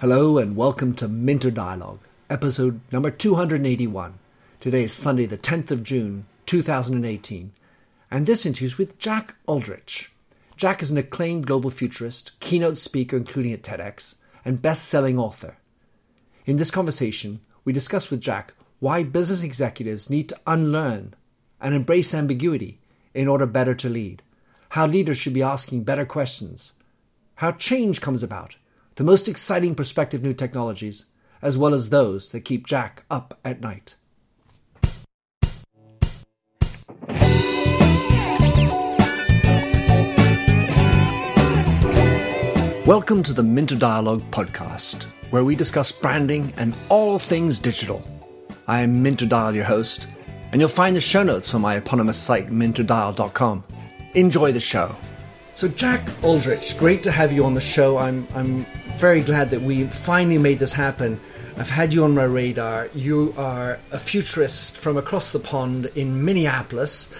Hello and welcome to Minter Dialogue, episode number 281. Today is Sunday, the 10th of June, 2018, and this interview is with Jack Uldrich. Jack is an acclaimed global futurist, keynote speaker, including at TEDx, and best selling author. In this conversation, we discuss with Jack why business executives need to unlearn and embrace ambiguity in order better to lead, how leaders should be asking better questions, how change comes about the most exciting prospective new technologies, as well as those that keep Jack up at night. Welcome to the Minter Dialogue podcast, where we discuss branding and all things digital. I am Minter Dial, your host, and you'll find the show notes on my eponymous site, minterdial.com. Enjoy the show. So, Jack Uldrich, great to have you on the show. I'm, I'm very glad that we finally made this happen. I've had you on my radar. You are a futurist from across the pond in Minneapolis,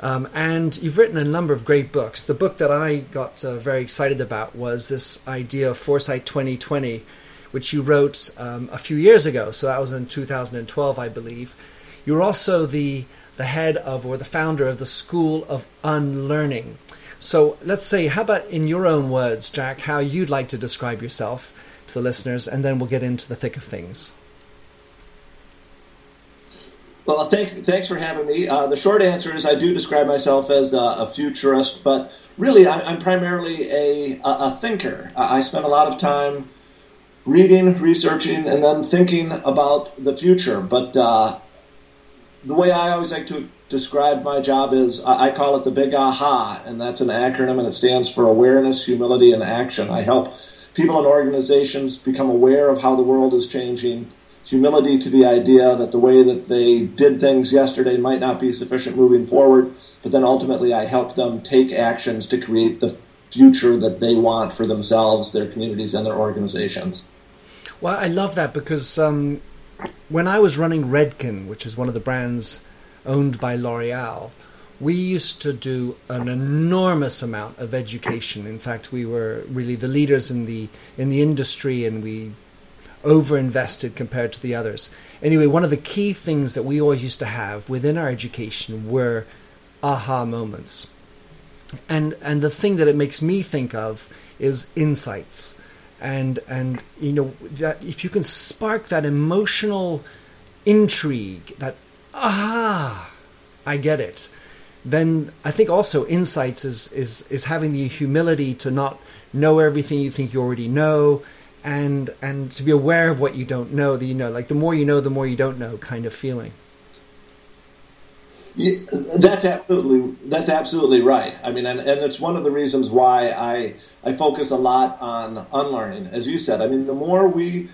um, and you've written a number of great books. The book that I got uh, very excited about was this idea of Foresight 2020, which you wrote um, a few years ago. So that was in 2012, I believe. You're also the the head of or the founder of the School of Unlearning. So let's say, how about in your own words, Jack, how you'd like to describe yourself to the listeners, and then we'll get into the thick of things. Well, thanks, thanks for having me. Uh, the short answer is I do describe myself as a, a futurist, but really I, am primarily a, a, a thinker. I spend a lot of time reading, researching, and then thinking about the future. But uh, the way I always like to describe my job is I call it the big aha, and that's an acronym and it stands for awareness, humility, and action. I help people and organizations become aware of how the world is changing, humility to the idea that the way that they did things yesterday might not be sufficient moving forward, but then ultimately I help them take actions to create the future that they want for themselves, their communities, and their organizations. Well, I love that because um, when I was running Redken, which is one of the brands owned by L'Oreal, we used to do an enormous amount of education. In fact, we were really the leaders in the in the industry, and we overinvested compared to the others. Anyway, one of the key things that we always used to have within our education were aha moments, and and the thing that it makes me think of is insights, and and you know that if you can spark that emotional intrigue, that ah, I get it. Then I think also insights is is is having the humility to not know everything you think you already know, and and to be aware of what you don't know. That you know, like the more you know, the more you don't know, kind of feeling. Yeah, that's absolutely that's absolutely right. I mean, and, and it's one of the reasons why I I focus a lot on unlearning, as you said. I mean, the more we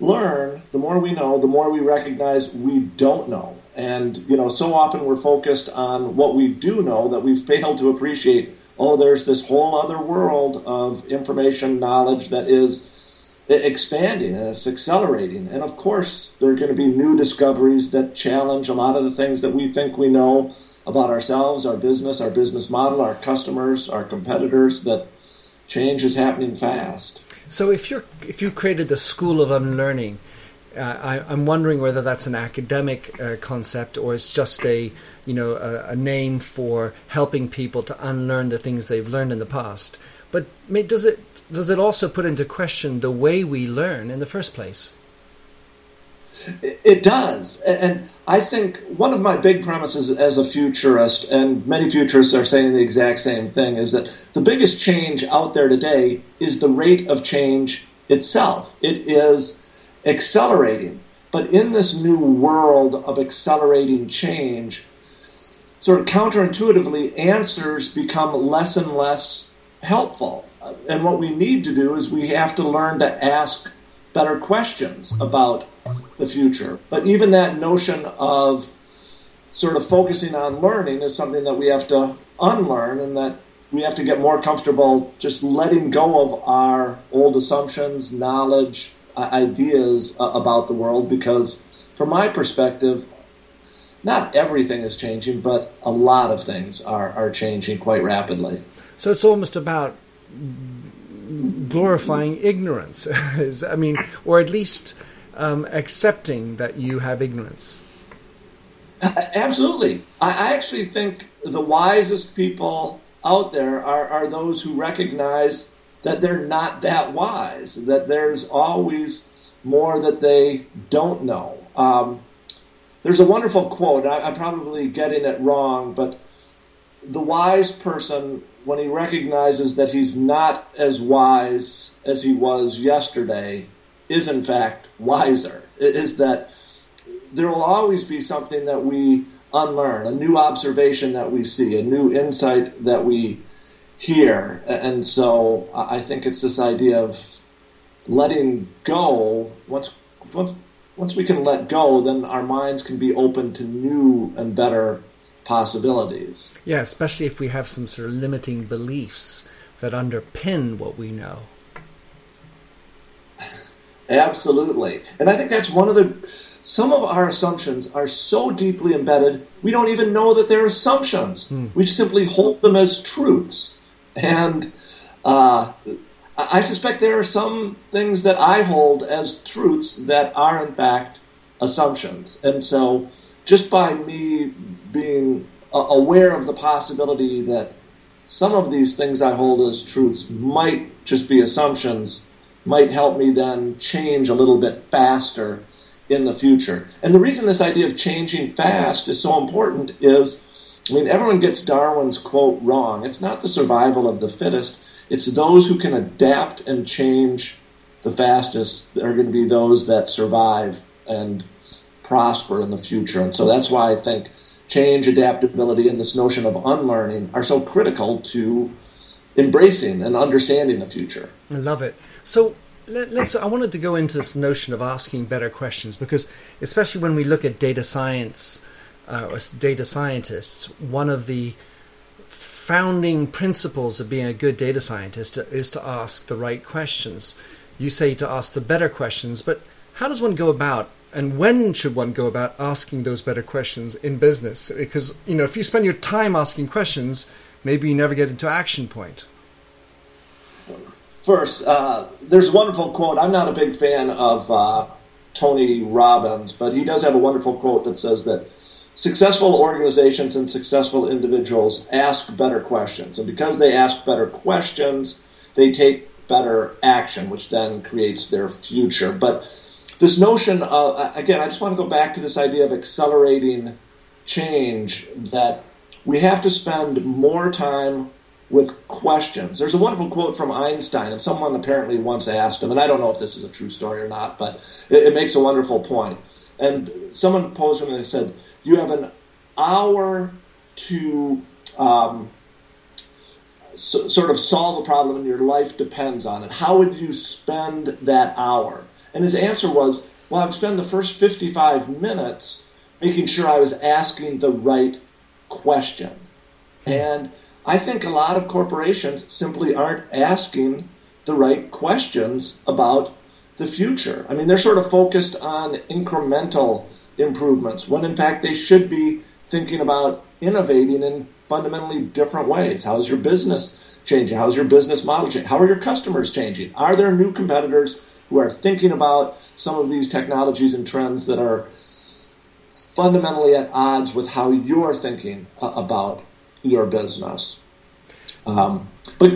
learn, the more we know, the more we recognize we don't know. And, you know, so often we're focused on what we do know that we fail to appreciate. Oh, there's this whole other world of information, knowledge that is expanding and it's accelerating. And of course, there are going to be new discoveries that challenge a lot of the things that we think we know about ourselves, our business, our business model, our customers, our competitors, that change is happening fast. So if you're if you created the school of unlearning, I, am wondering whether that's an academic uh, concept or it's just a you know a, a, name for helping people to unlearn the things they've learned in the past. But does it does it also put into question the way we learn in the first place? It does, and I think one of my big premises as a futurist, and many futurists are saying the exact same thing, is that the biggest change out there today is the rate of change itself. It is accelerating. But in this new world of accelerating change, sort of counterintuitively, answers become less and less helpful. And what we need to do is we have to learn to ask better questions about the future. But even that notion of sort of focusing on learning is something that we have to unlearn and that we have to get more comfortable just letting go of our old assumptions, knowledge, ideas uh, about the world because, from my perspective, not everything is changing, but a lot of things are, are changing quite rapidly. So it's almost about glorifying ignorance. I mean, or at least um, accepting that you have ignorance. Absolutely. I actually think the wisest people out there are, are those who recognize that they're not that wise, that there's always more that they don't know. Um, there's a wonderful quote, I, I'm probably getting it wrong, but the wise person, when he recognizes that he's not as wise as he was yesterday, is in fact wiser. Is that there will always be something that we unlearn, a new observation that we see, a new insight that we hear. And so I think it's this idea of letting go. Once, once, once we can let go, then our minds can be open to new and better possibilities. Yeah, especially if we have some sort of limiting beliefs that underpin what we know. Absolutely. And I think that's one of the some of our assumptions are so deeply embedded, we don't even know that they're assumptions. Mm. We simply hold them as truths. And uh, I suspect there are some things that I hold as truths that are, in fact, assumptions. And so, just by me being aware of the possibility that some of these things I hold as truths might just be assumptions, might help me then change a little bit faster in the future. And the reason this idea of changing fast is so important is I mean, everyone gets Darwin's quote wrong. It's not the survival of the fittest, it's those who can adapt and change the fastest that are going to be those that survive and prosper in the future. And so that's why I think change, adaptability, and this notion of unlearning are so critical to embracing and understanding the future. I love it. So let, us I wanted to go into this notion of asking better questions because, especially when we look at data science uh, data scientists, one of the founding principles of being a good data scientist is to ask the right questions. You say to ask the better questions, but how does one go about and when should one go about asking those better questions in business? Because you know, if you spend your time asking questions, maybe you never get into action point. First, uh, there's a wonderful quote. I'm not a big fan of uh, Tony Robbins, but he does have a wonderful quote that says that successful organizations and successful individuals ask better questions. And because they ask better questions, they take better action, which then creates their future. But this notion, of, again, I just want to go back to this idea of accelerating change that we have to spend more time with questions. There's a wonderful quote from Einstein, and someone apparently once asked him, and I don't know if this is a true story or not, but it, it makes a wonderful point. And someone posed him and they said, You have an hour to um, so, sort of solve a problem, and your life depends on it. How would you spend that hour? And his answer was, Well, I'd spend the first 55 minutes making sure I was asking the right question. And I think a lot of corporations simply aren't asking the right questions about the future. I mean, they're sort of focused on incremental improvements when in fact they should be thinking about innovating in fundamentally different ways. How is your business changing? How is your business model changing? How are your customers changing? Are there new competitors who are thinking about some of these technologies and trends that are fundamentally at odds with how you're thinking about your business. Um, but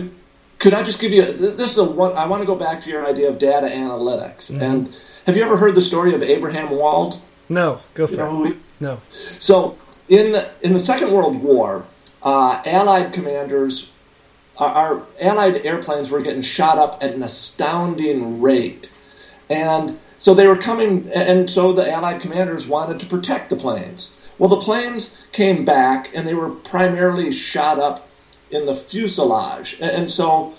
could I just give you this is a one? I want to go back to your idea of data analytics. Mm-hmm. And have you ever heard the story of Abraham Wald? No, go for you know it. no. So in in the Second World War, uh, Allied commanders, our, our Allied airplanes were getting shot up at an astounding rate, and so they were coming, and so the Allied commanders wanted to protect the planes. Well, the planes came back and they were primarily shot up in the fuselage. And so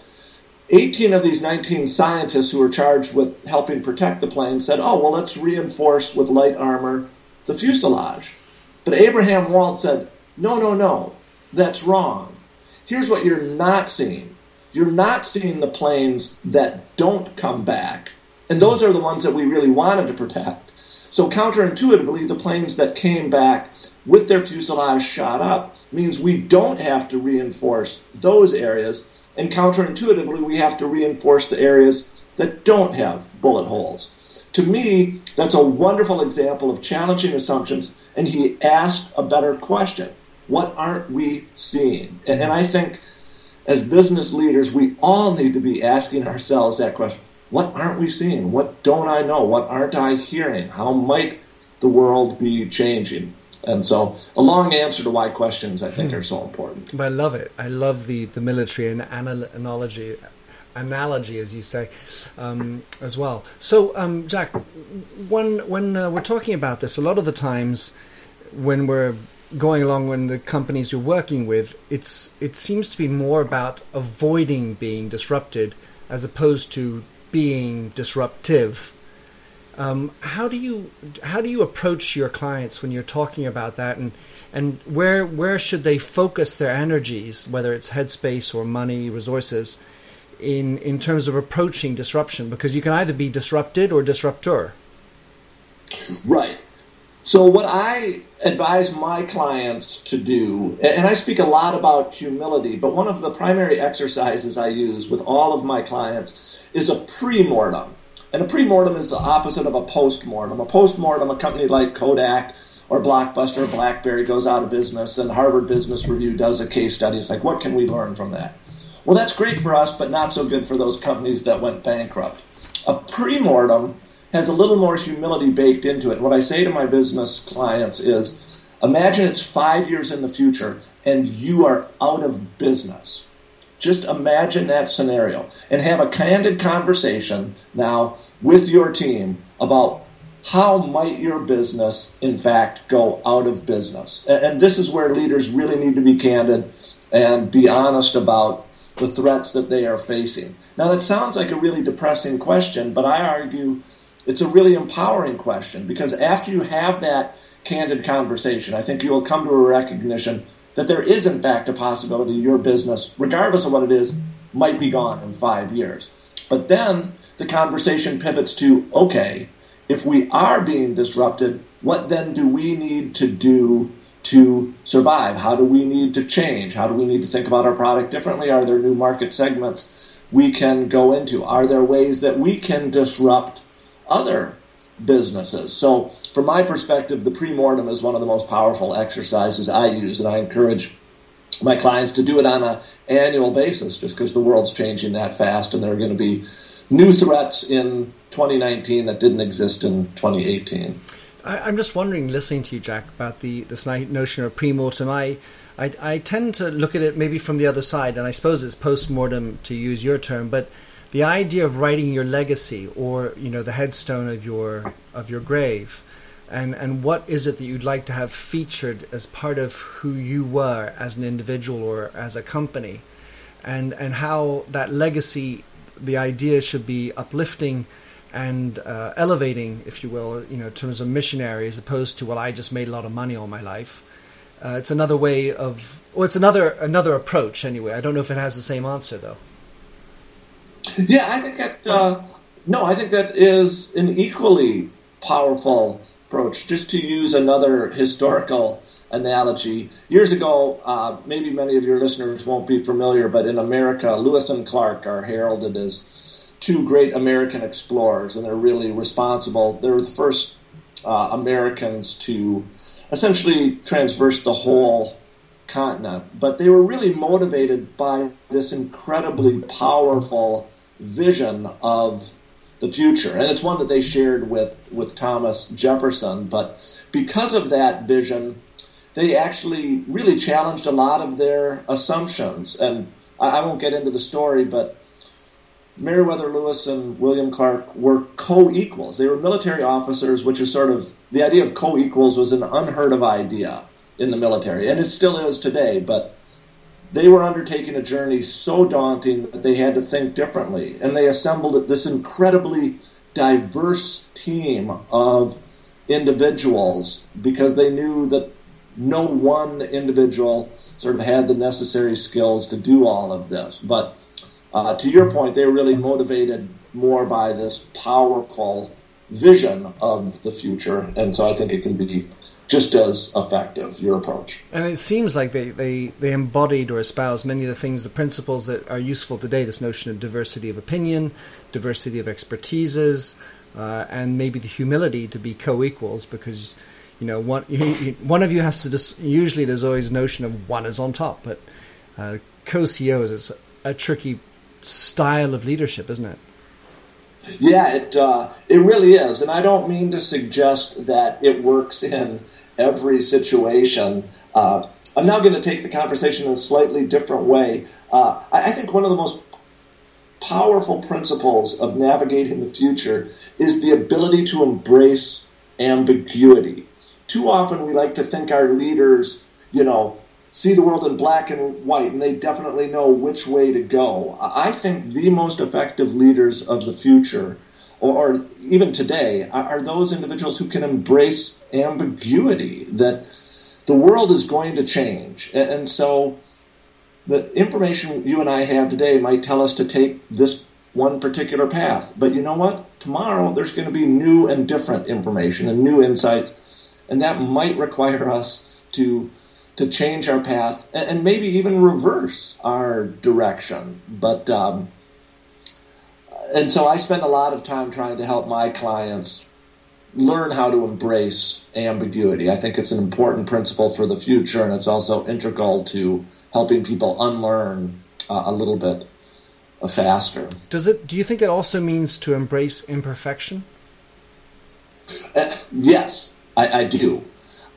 18 of these 19 scientists who were charged with helping protect the plane said, oh, well, let's reinforce with light armor the fuselage. But Abraham Wald said, no, no, no, that's wrong. Here's what you're not seeing you're not seeing the planes that don't come back. And those are the ones that we really wanted to protect. So counterintuitively, the planes that came back with their fuselage shot up means we don't have to reinforce those areas, And counterintuitively, we have to reinforce the areas that don't have bullet holes. To me, that's a wonderful example of challenging assumptions, and he asked a better question. What aren't we seeing? And, and I think as business leaders, we all need to be asking ourselves that question. What aren't we seeing? What don't I know? What aren't I hearing? How might the world be changing? And so, a long answer to why questions I think hmm. are so important. But I love it. I love the the military and analogy, analogy as you say, um, as well. So, um, Jack, when when uh, we're talking about this, a lot of the times when we're going along when the companies you're working with, it's it seems to be more about avoiding being disrupted as opposed to being disruptive. Um, how do you how do you approach your clients when you're talking about that, and and where where should they focus their energies, whether it's headspace or money, resources, in in terms of approaching disruption? Because you can either be disrupted or disruptor. Right. So, what I advise my clients to do, and I speak a lot about humility, but one of the primary exercises I use with all of my clients is a pre-mortem. And a pre-mortem is the opposite of a post-mortem. A post-mortem, a company like Kodak or Blockbuster or BlackBerry goes out of business, and Harvard Business Review does a case study. It's like, what can we learn from that? Well, that's great for us, but not so good for those companies that went bankrupt. A pre-mortem has a little more humility baked into it. What I say to my business clients is imagine it's five years in the future and you are out of business. Just imagine that scenario and have a candid conversation now with your team about how might your business, in fact, go out of business. And this is where leaders really need to be candid and be honest about the threats that they are facing. Now, that sounds like a really depressing question, but I argue it's a really empowering question because after you have that candid conversation, I think you will come to a recognition that there is, in fact, a possibility your business, regardless of what it is, might be gone in five years. But then the conversation pivots to okay, if we are being disrupted, what then do we need to do to survive? How do we need to change? How do we need to think about our product differently? Are there new market segments we can go into? Are there ways that we can disrupt other businesses. So, from my perspective, the pre-mortem is one of the most powerful exercises I use, and I encourage my clients to do it on an annual basis, just because the world's changing that fast, and there are going to be new threats in 2019 that didn't exist in 2018. I, am just wondering, listening to you, Jack, about the this notion of pre-mortem. I, I, I tend to look at it maybe from the other side, and I suppose it's post-mortem to use your term, but the idea of writing your legacy or you know the headstone of your of your grave and and what is it that you'd like to have featured as part of who you were as an individual or as a company? And and how that legacy the idea should be uplifting and uh, elevating if you will you know in terms of missionary as opposed to well I just made a lot of money all my life. Uh, it's another way of well it's another another approach anyway. I don't know if it has the same answer though. Yeah, I think that. Uh, no, I think that is an equally powerful approach. Just to use another historical analogy, years ago, uh, maybe many of your listeners won't be familiar, but in America, Lewis and Clark are heralded as two great American explorers, and they're really responsible. They were the first uh, Americans to essentially transverse the whole continent, but they were really motivated by this incredibly powerful vision of the future. And it's one that they shared with, with Thomas Jefferson. But because of that vision, they actually really challenged a lot of their assumptions. And I, I won't get into the story, but Meriwether Lewis and William Clark were co equals. They were military officers, which is sort of the idea of co equals was an unheard of idea in the military. And it still is today. But they were undertaking a journey so daunting that they had to think differently. And they assembled this incredibly diverse team of individuals because they knew that no one individual sort of had the necessary skills to do all of this. But uh, to your point, they were really motivated more by this powerful vision of the future. And so I think it can be just as effective, your approach. And it seems like they, they, they embodied or espoused many of the things, the principles that are useful today this notion of diversity of opinion, diversity of expertises, uh, and maybe the humility to be co equals because. You know, one one of you has to. Dis- usually, there's always notion of one is on top, but uh, co-CEOs is a tricky style of leadership, isn't it? Yeah, it uh, it really is, and I don't mean to suggest that it works in every situation. Uh, I'm now going to take the conversation in a slightly different way. Uh, I, I think one of the most powerful principles of navigating the future is the ability to embrace ambiguity. Too often, we like to think our leaders, you know, see the world in black and white, and they definitely know which way to go. I think the most effective leaders of the future, or, or even today, are, are those individuals who can embrace ambiguity that the world is going to change. And, and so the information you and I have today might tell us to take this one particular path. But you know what? Tomorrow there's going to be new and different information and new insights, and that might require us to to change our path and, maybe even reverse our direction. But um, and so I spend a lot of time trying to help my clients learn how to embrace ambiguity. I think it's an important principle for the future, and it's also integral to helping people unlearn uh, a little bit uh, faster. Does it? Do you think it also means to embrace imperfection? Uh, yes, I, I do.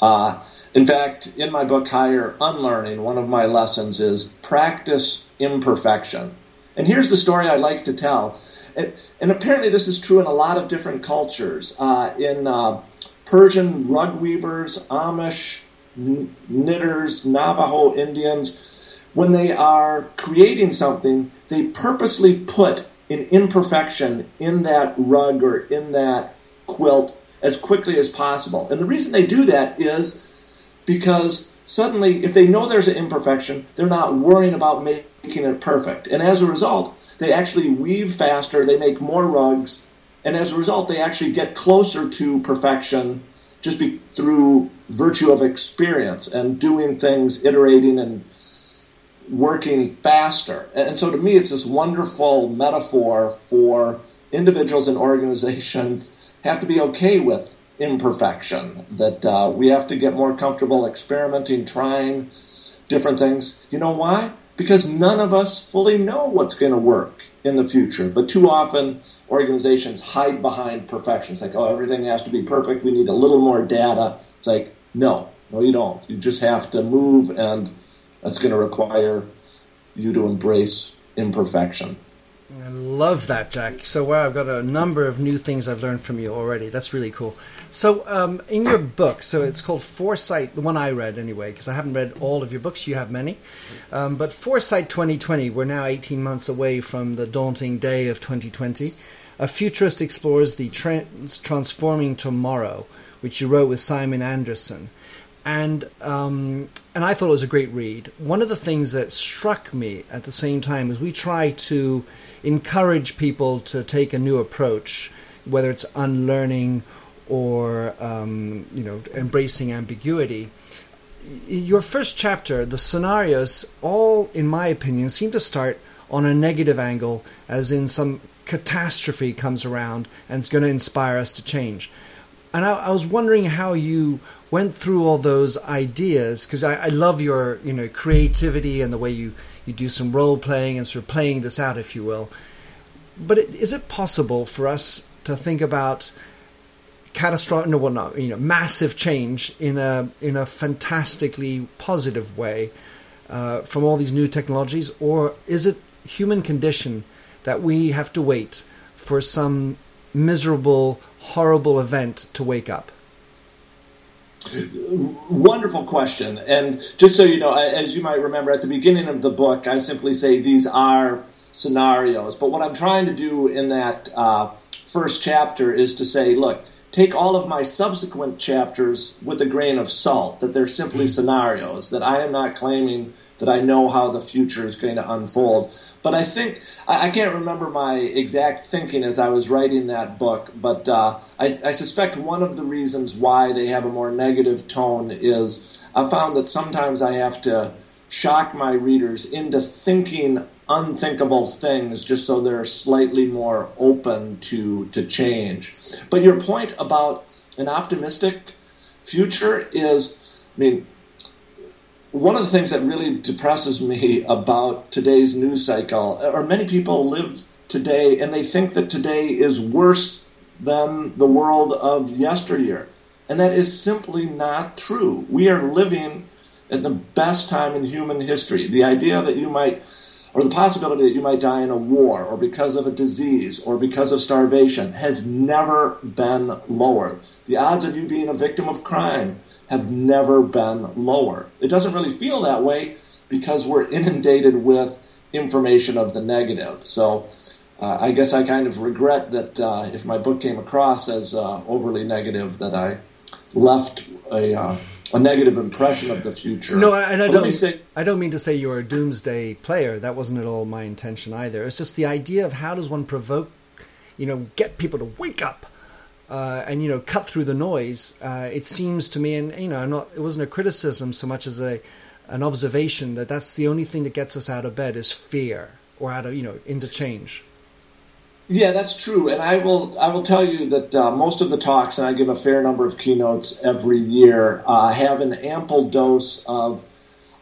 Uh, in fact, in my book, Higher Unlearning, one of my lessons is practice imperfection. And here's the story I like to tell. And, and apparently, this is true in a lot of different cultures. Uh, in uh, Persian rug weavers, Amish knitters, Navajo Indians, when they are creating something, they purposely put an imperfection in that rug or in that quilt as quickly as possible. And the reason they do that is because suddenly, if they know there's an imperfection, they're not worrying about making it perfect. And as a result, they actually weave faster, they make more rugs, and as a result, they actually get closer to perfection just be, through virtue of experience and doing things, iterating and working faster. And so to me, it's this wonderful metaphor for individuals and organizations have to be okay with imperfection, that uh, we have to get more comfortable experimenting, trying different things. You know why? Because none of us fully know what's going to work in the future. But too often, organizations hide behind perfection. It's like, oh, everything has to be perfect. We need a little more data. It's like, no, no, you don't. You just have to move, and that's going to require you to embrace imperfection. I love that, Jack. So, wow, I've got a number of new things I've learned from you already. That's really cool. So, um, in your book, so it's called Foresight, the one I read anyway, because I haven't read all of your books. You have many. Um, but Foresight 2020, we're now 18 months away from the daunting day of 2020. A futurist explores the trans- transforming tomorrow, which you wrote with Simon Anderson. And um, and I thought it was a great read. One of the things that struck me at the same time is we try to encourage people to take a new approach, whether it's unlearning or um, you know embracing ambiguity. Your first chapter, the scenarios, all in my opinion, seem to start on a negative angle, as in some catastrophe comes around and it's going to inspire us to change. And I, I was wondering how you went through all those ideas because I, I, love your you know creativity and the way you you do some role playing and sort of playing this out, if you will. But it, is it possible for us to think about catastrophic, no, well, not you know, massive change in a in a fantastically positive way uh, from all these new technologies, or is it human condition that we have to wait for some miserable, horrible event to wake up? Wonderful question. And just so you know, as you might remember at the beginning of the book, I simply say these are scenarios. But what I'm trying to do in that uh, first chapter is to say, look, take all of my subsequent chapters with a grain of salt, that they're simply scenarios, that I am not claiming that I know how the future is going to unfold. But I think, I, can't remember my exact thinking as I was writing that book, but uh, I, I suspect one of the reasons why they have a more negative tone is I found that sometimes I have to shock my readers into thinking unthinkable things just so they're slightly more open to to change. But your point about an optimistic future is I mean one of the things that really depresses me about today's news cycle are many people live today and they think that today is worse than the world of yesteryear. And that is simply not true. We are living at the best time in human history. The idea that you might, or the possibility that you might die in a war, or because of a disease, or because of starvation, has never been lower. The odds of you being a victim of crime have never been lower. It doesn't really feel that way because we're inundated with information of the negative. So uh, I guess I kind of regret that uh, if my book came across as uh, overly negative, that I left a, uh, a negative impression of the future. No, and I don't. Say, I don't mean to say you're a doomsday player. That wasn't at all my intention either. It's just the idea of how does one provoke, you know, get people to wake up uh, and you know cut through the noise. Uh, it seems to me, and you know, I'm not it wasn't a criticism so much as a an observation that that's the only thing that gets us out of bed is fear or out of you know into change. Yeah, that's true, and I will I will tell you that uh, most of the talks, and I give a fair number of keynotes every year, uh, have an ample dose of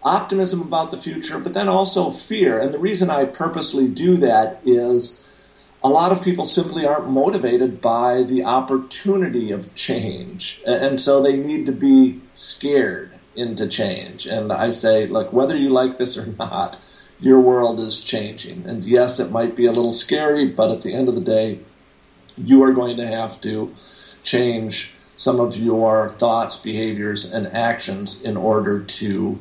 optimism about the future, but then also fear. And the reason I purposely do that is a lot of people simply aren't motivated by the opportunity of change. And so they need to be scared into change. And I say, look, whether you like this or not, your world is changing. And yes, it might be a little scary, but at the end of the day, you are going to have to change some of your thoughts, behaviors, and actions in order to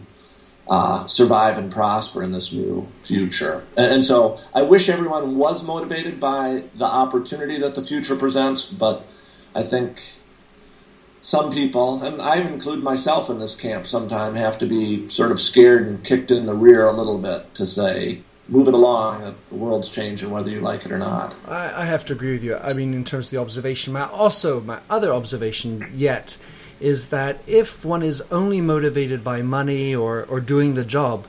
uh, survive and prosper in this new future. And, and, so I wish everyone was motivated by the opportunity that the future presents, but I think some people, and I include myself in this camp sometime, have to be sort of scared and kicked in the rear a little bit to say, move it along, the world's changing whether you like it or not. I, I have to agree with you. I mean, in terms of the observation, my, also my other observation yet is that if one is only motivated by money or, or doing the job,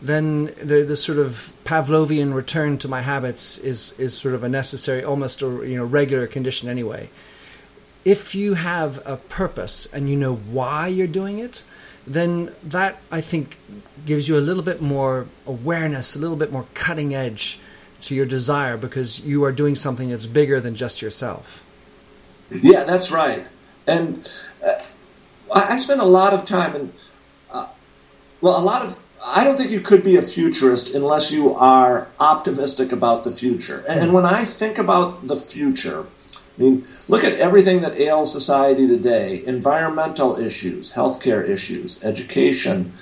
then the, the sort of Pavlovian return to my habits is, is sort of a necessary, almost a you know regular condition anyway. If you have a purpose and you know why you're doing it, then that I think gives you a little bit more awareness, a little bit more cutting edge to your desire because you are doing something that's bigger than just yourself. Yeah, that's right. And uh, I spend a lot of time and uh, well, a lot of. I don't think you could be a futurist unless you are optimistic about the future. And, and when I think about the future, I mean, look at everything that ails society today environmental issues, healthcare issues, education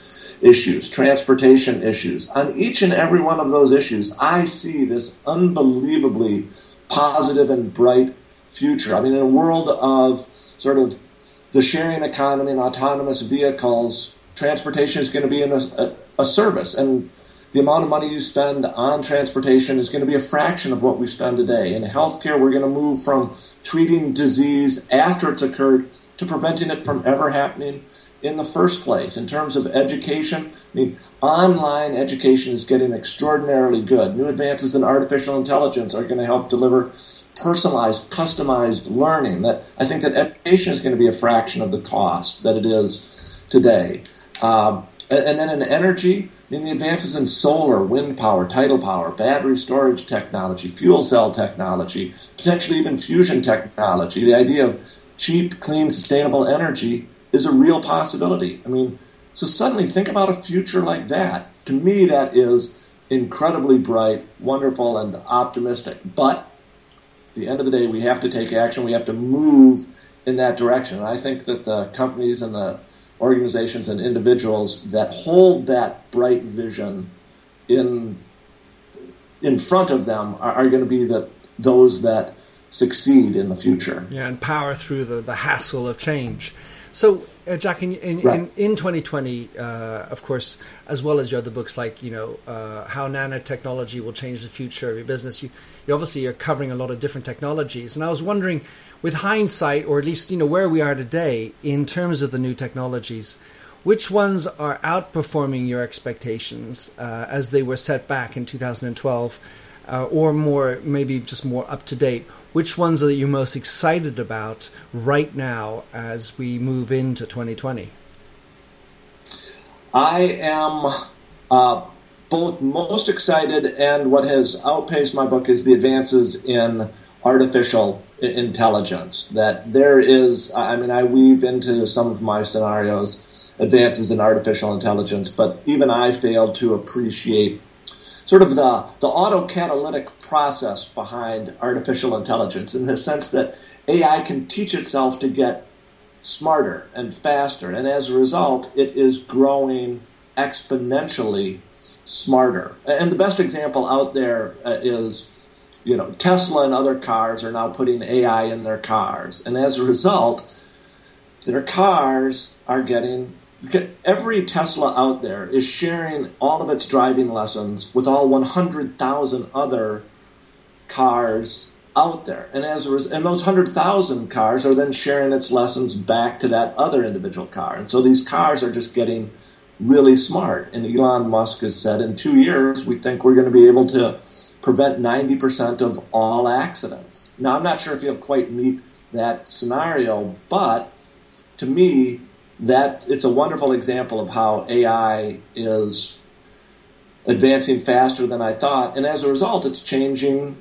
issues, transportation issues. On each and every one of those issues, I see this unbelievably positive and bright future. I mean, in a world of sort of the sharing economy and autonomous vehicles, transportation is going to be a, a, a service. And the amount of money you spend on transportation is going to be a fraction of what we spend today. In healthcare, we're going to move from treating disease after it's occurred to preventing it from ever happening in the first place. In terms of education, I mean, online education is getting extraordinarily good. New advances in artificial intelligence are going to help deliver personalized, customized learning. That I think that education is going to be a fraction of the cost that it is today. Um, and then in energy, I mean, the advances in solar, wind power, tidal power, battery storage technology, fuel cell technology, potentially even fusion technology, the idea of cheap, clean, sustainable energy is a real possibility. I mean, so suddenly think about a future like that. To me, that is incredibly bright, wonderful, and optimistic. But the end of the day, we have to take action. We have to move in that direction. And I think that the companies and the organizations and individuals that hold that bright vision in in front of them are, are going to be the those that succeed in the future. Yeah, and power through the, the hassle of change. So, uh, Jack, in in, right. in, in 2020, uh, of course, as well as your other books like you know uh, how nanotechnology will change the future of your business, you, you obviously are covering a lot of different technologies. And I was wondering, with hindsight, or at least you know where we are today in terms of the new technologies, which ones are outperforming your expectations uh, as they were set back in 2012, uh, or more maybe just more up to date? Which ones are you most excited about right now as we move into 2020? I am uh, both most excited and what has outpaced my book is the advances in artificial intelligence. That there is, I mean, I weave into some of my scenarios advances in artificial intelligence, but even I failed to appreciate sort of the, the autocatalytic process behind artificial intelligence in the sense that AI can teach itself to get smarter and faster. And as a result, it is growing exponentially smarter. And the best example out there uh, is, you know, Tesla and other cars are now putting AI in their cars. And as a result, their cars are getting every Tesla out there is sharing all of its driving lessons with all 100,000 other cars out there. And as a res- and those 100,000 cars are then sharing its lessons back to that other individual car. And so these cars are just getting really smart. And Elon Musk has said in 2 years we think we're going to be able to prevent 90% of all accidents. Now I'm not sure if you'll quite meet that scenario, but to me that it's a wonderful example of how AI is advancing faster than I thought, and as a result, it's changing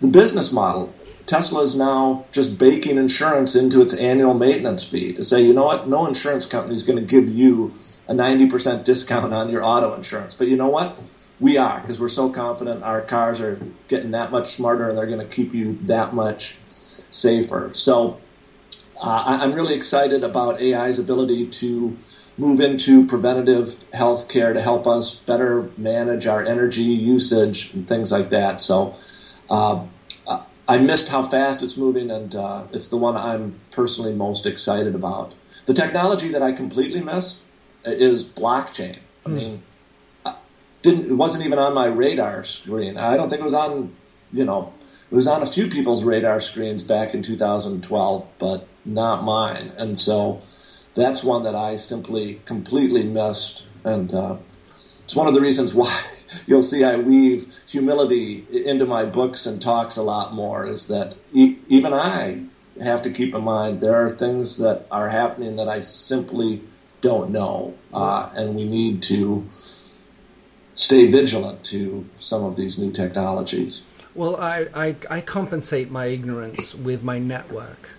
the business model. Tesla is now just baking insurance into its annual maintenance fee to say, you know what, no insurance company is going to give you a 90% discount on your auto insurance. But you know what? We are, because we're so confident our cars are getting that much smarter and they're going to keep you that much safer. So uh, I'm really excited about AI's ability to move into preventative health care to help us better manage our energy usage and things like that. So uh, I missed how fast it's moving, and uh, it's the one I'm personally most excited about. The technology that I completely missed is blockchain. I hmm. mean, didn't it wasn't even on my radar screen. I don't think it was on, you know, it was on a few people's radar screens back in 2012, but not mine. And so that's one that I simply completely missed. And uh, it's one of the reasons why you'll see I weave humility into my books and talks a lot more is that e- even I have to keep in mind there are things that are happening that I simply don't know. Uh, and we need to stay vigilant to some of these new technologies. Well, I, I, I compensate my ignorance with my network.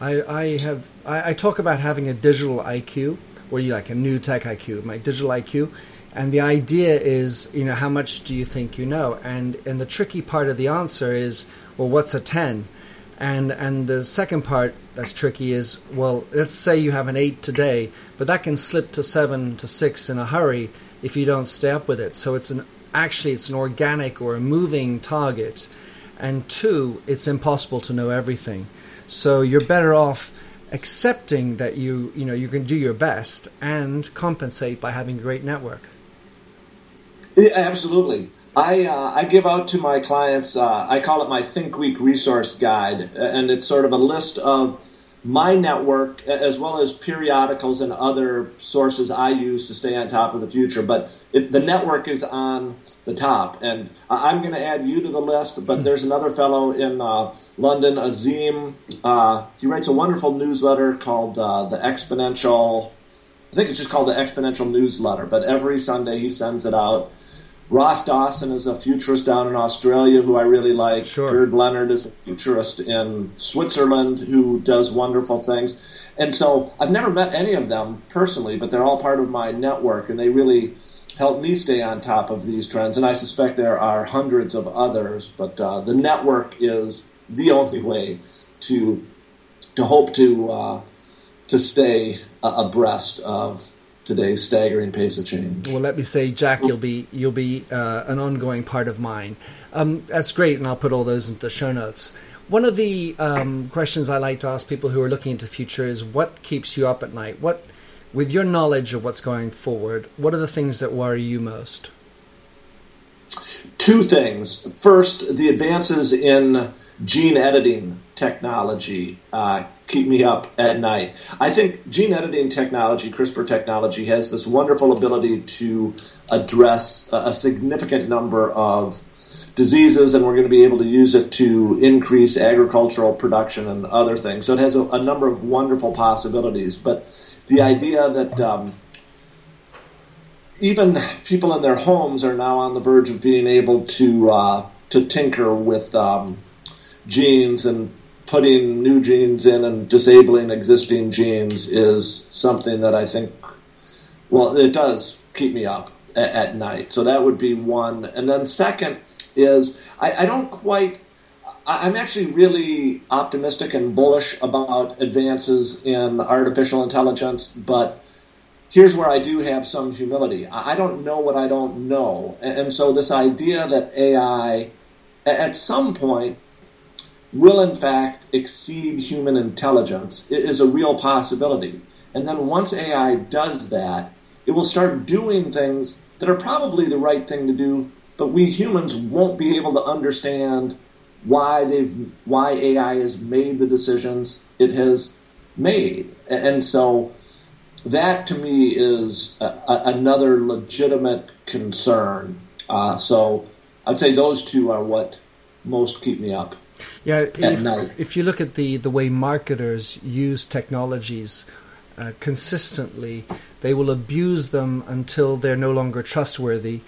I, have I, I, talk about having a digital IQ, or you like a new tech IQ, my digital IQ, and the idea is, you know, how much do you think you know? And and the tricky part of the answer is, well, what's a ten? And and the second part that's tricky is, well, let's say you have an eight today, but that can slip to seven to six in a hurry if you don't stay up with it. So it's an actually it's an organic or a moving target, and two, it's impossible to know everything. So you're better off accepting that you you know you can do your best and compensate by having a great network. Absolutely. I uh, I give out to my clients. Uh, I call it my Think Week resource guide, and it's sort of a list of my network, as well as periodicals and other sources I use to stay on top of the future. But it, the network is on the top, and I'm going to add you to the list. But there's another fellow in uh, London, Azeem. Uh, he writes a wonderful newsletter called uh, the Exponential. I think it's just called the Exponential Newsletter. But every Sunday he sends it out. Ross Dawson is a futurist down in Australia who I really like. Sure. Gerd Leonhard is a futurist in Switzerland who does wonderful things. And so I've never met any of them personally, but they're all part of my network and they really help me stay on top of these trends. And I suspect there are hundreds of others, but uh, the network is the only way to to hope to uh, to stay abreast of today's staggering pace of change. Well, let me say, Jack, you'll be you'll be uh, an ongoing part of mine. Um, that's great, and I'll put all those into the show notes. One of the um, questions I like to ask people who are looking into the future is what keeps you up at night? What, with your knowledge of what's going forward, what are the things that worry you most? Two things. First, the advances in gene editing technology uh, keep me up at night. I think gene editing technology, CRISPR technology, has this wonderful ability to address a, a significant number of diseases, and we're going to be able to use it to increase agricultural production and other things. So it has a, a number of wonderful possibilities. But the idea that um, even people in their homes are now on the verge of being able to uh, to tinker with um, genes and putting new genes in and disabling existing genes is something that I think, well, it does keep me up at, at night. So that would be one. And then second is I, I don't quite. I'm actually really optimistic and bullish about advances in artificial intelligence, but here's where I do have some humility. I don't know what I don't know. And so, this idea that AI, at some point, will in fact exceed human intelligence is a real possibility. And then once AI does that, it will start doing things that are probably the right thing to do, but we humans won't be able to understand why they've why AI has made the decisions it has made. And so that to me is a, a, another legitimate concern. Uh, so I'd say those two are what most keep me up. Yeah, if, if, you look at the, the way marketers use technologies uh, consistently, they will abuse them until they're no longer trustworthy.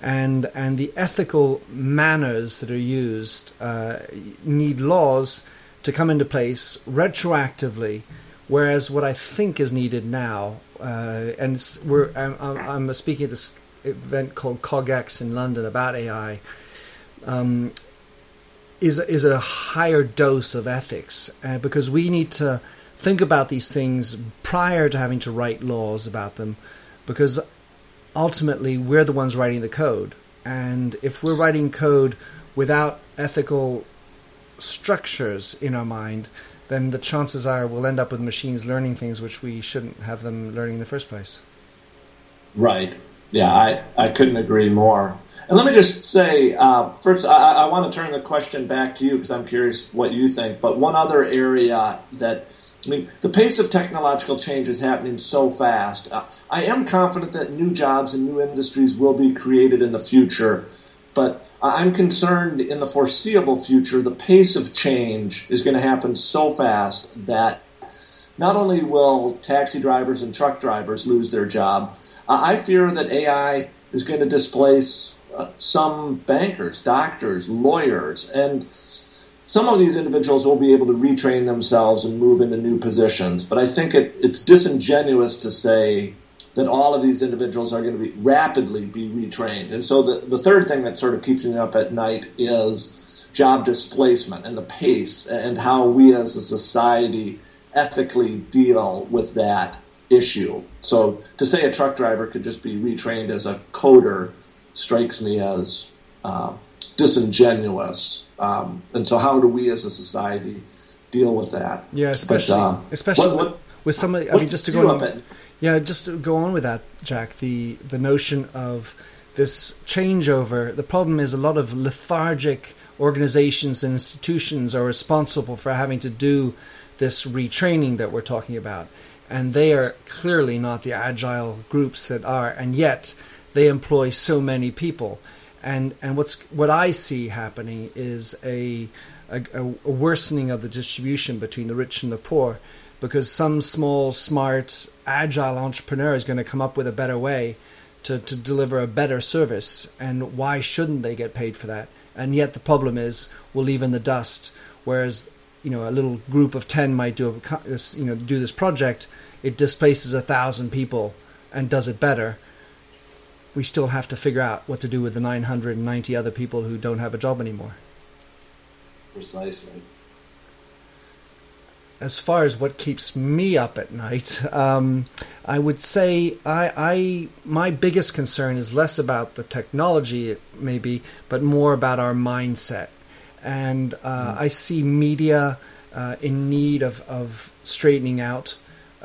And, and the ethical manners that are used uh, need laws to come into place retroactively. Whereas what I think is needed now, uh, and we're, I'm, I'm, speaking at this event called CogX in London about AI. Um, is is a higher dose of ethics uh, because we need to think about these things prior to having to write laws about them because ultimately we're the ones writing the code. And if we're writing code without ethical structures in our mind then the chances are we'll end up with machines learning things which we shouldn't have them learning in the first place. Right. Yeah i, I couldn't agree more and let me just say, uh, first, I, I, want to turn the question back to you because I'm curious what you think. But one other area that, I mean, the pace of technological change is happening so fast. Uh, I am confident that new jobs and new industries will be created in the future, but I'm concerned in the foreseeable future, the pace of change is going to happen so fast that not only will taxi drivers and truck drivers lose their job, uh, I fear that AI is going to displace some bankers, doctors, lawyers, and some of these individuals will be able to retrain themselves and move into new positions. But I think it, it's disingenuous to say that all of these individuals are going to be rapidly be retrained. And so the, the third thing that sort of keeps me up at night is job displacement and the pace and how we as a society ethically deal with that issue. So to say a truck driver could just be retrained as a coder strikes me as uh, disingenuous. Um, and so, how do we as a society deal with that? Yeah, especially but, uh, especially what, what, with some. I mean, just to go on, yeah, just to go on with that, Jack. The the notion of this changeover. The problem is a lot of lethargic organizations and institutions are responsible for having to do this retraining that we're talking about, and they are clearly not the agile groups that are, and yet they employ so many people. And and what's what I see happening is a, a, a worsening of the distribution between the rich and the poor, because some small, smart, agile entrepreneur is going to come up with a better way to, to deliver a better service. And why shouldn't they get paid for that? And yet the problem is we'll leave in the dust. Whereas you know a little group of ten might do a, you know do this project, it displaces a thousand people and does it better we still have to figure out what to do with the 990 other people who don't have a job anymore. Precisely. As far as what keeps me up at night, um, I would say I, I my biggest concern is less about the technology, maybe, but more about our mindset. and uh, I see media uh, in need of, of straightening out.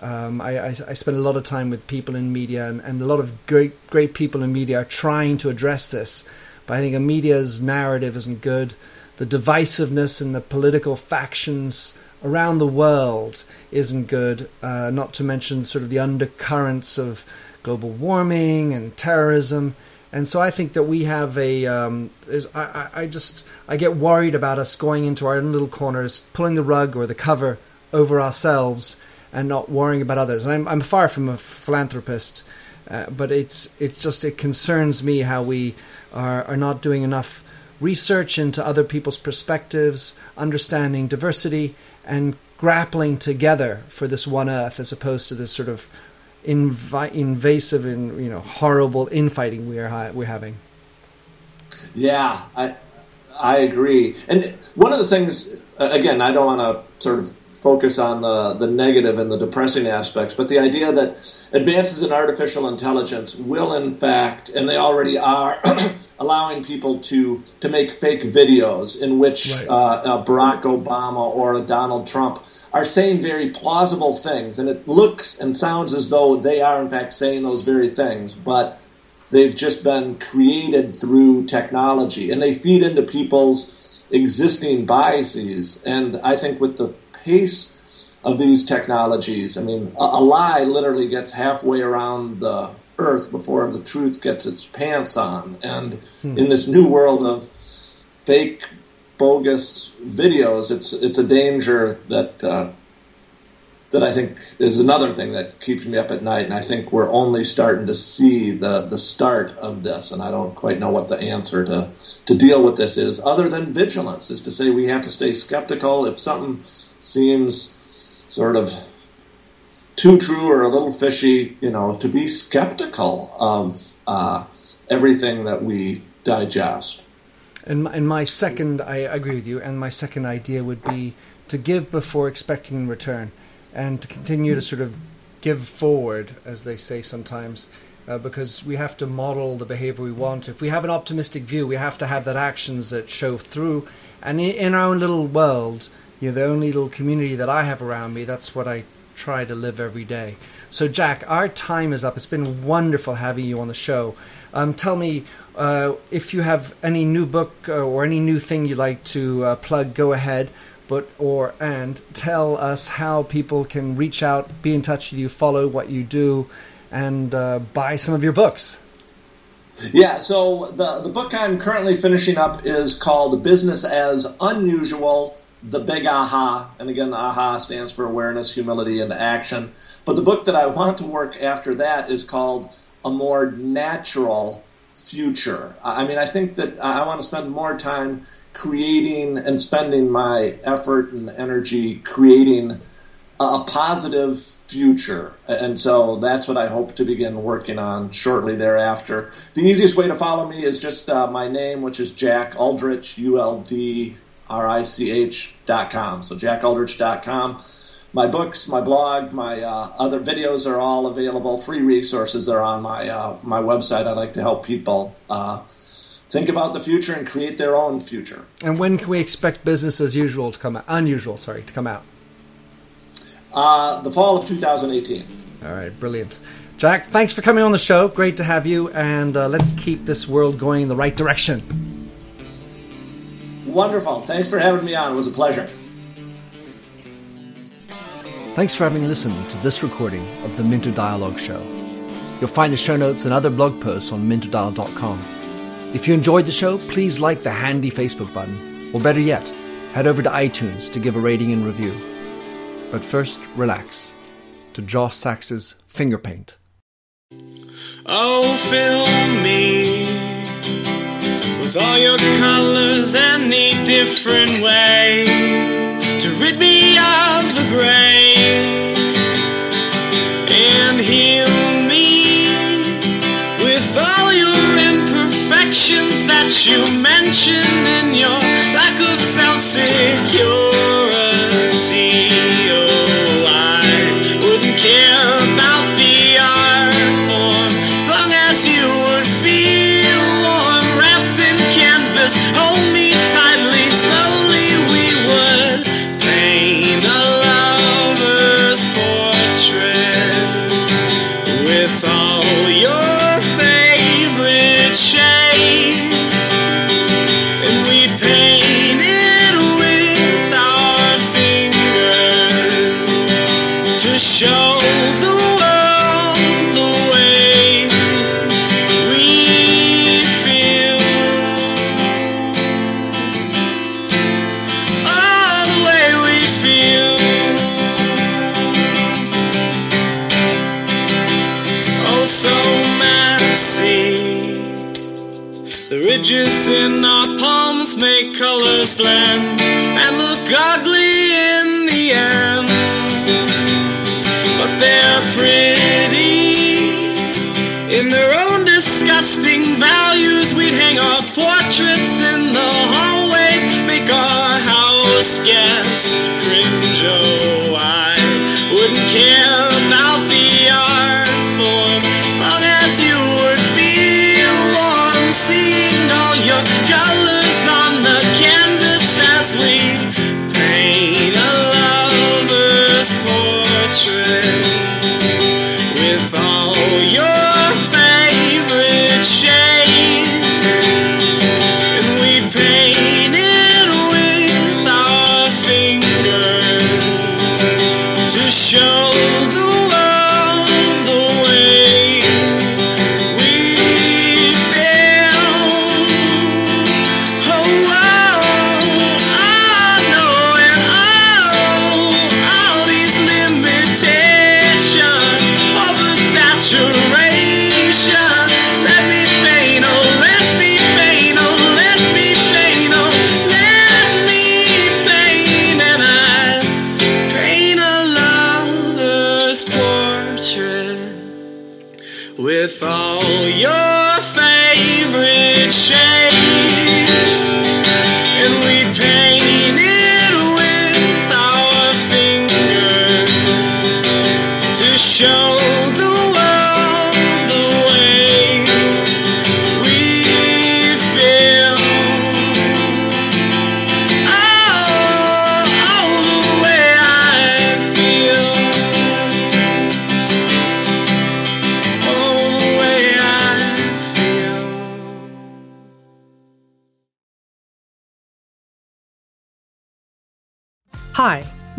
Um, I, I, I, spend a lot of time with people in media, and, and, a lot of great great people in media are trying to address this. But I think a media's narrative isn't good. The divisiveness and the political factions around the world isn't good. Uh, not to mention sort of the undercurrents of global warming and terrorism. And so I think that we have a. Um, I, I just I get worried about us going into our own little corners, pulling the rug or the cover over ourselves, and not worrying about others. And I'm I'm far from a philanthropist, uh, but it's it's just it concerns me how we are are not doing enough research into other people's perspectives, understanding diversity, and grappling together for this one Earth, as opposed to this sort of invasive and you know horrible infighting we are we're having. Yeah, I I agree. And one of the things, again, I don't want to sort of focus on the, the negative and the depressing aspects, but the idea that advances in artificial intelligence will, in fact, and they already are, allowing people to, to make fake videos in which right. uh, Barack Obama or Donald Trump are saying very plausible things, and it looks and sounds as though they are, in fact, saying those very things, but they've just been created through technology, and they feed into people's existing biases. And I think with the pace of these technologies, I mean, a, a lie literally gets halfway around the earth before the truth gets its pants on. And hmm. in this new world of fake bogus videos, it's it's a danger that uh, that I think is another thing that keeps me up at night. And I think we're only starting to see the the start of this. And I don't quite know what the answer to to deal with this is, other than vigilance, is to say we have to stay skeptical if something seems sort of too true or a little fishy. You know, to be skeptical of uh, everything that we digest. And my, and my second, I agree with you. And my second idea would be to give before expecting in return, and to continue to sort of give forward, as they say sometimes, uh, because we have to model the behavior we want. If we have an optimistic view, we have to have that actions that show through. And in, in our own little world, you know, the only little community that I have around me, that's what I try to live every day. So, Jack, our time is up. It's been wonderful having you on the show. Um, tell me uh, if you have any new book uh, or any new thing you'd like to uh, plug. Go ahead, but or and tell us how people can reach out, be in touch with you, follow what you do, and uh, buy some of your books. Yeah, so the the book I'm currently finishing up is called Business as Unusual: The Big Aha, and again, the AHA stands for awareness, humility, and action. But the book that I want to work after that is called a more natural future. I mean, I think that I want to spend more time creating and spending my effort and energy creating a positive future. And so that's what I hope to begin working on shortly thereafter. The easiest way to follow me is just uh, my name, which is Jack Uldrich, U L D R I C H dot com. So jackuldrich dot com my books, my blog, my uh, other videos are all available. Free resources are on my uh, my website. I like to help people uh, think about the future and create their own future. And when can we expect business as usual to come out? Unusual, sorry, to come out. Uh, the fall of 2018. All right, brilliant. Jack, thanks for coming on the show. Great to have you, and uh, let's keep this world going in the right direction. Wonderful. Thanks for having me on. It was a pleasure. Thanks for having listened to this recording of the Minter Dialogue Show. You'll find the show notes and other blog posts on minterdial.com. If you enjoyed the show, please like the handy Facebook button, or better yet, head over to iTunes to give a rating and review. But first, relax to Josh Sachs's Finger Paint. Oh, fill me with all your colors any different way to rid me of the gray. And heal me With all your imperfections that you mention your portraits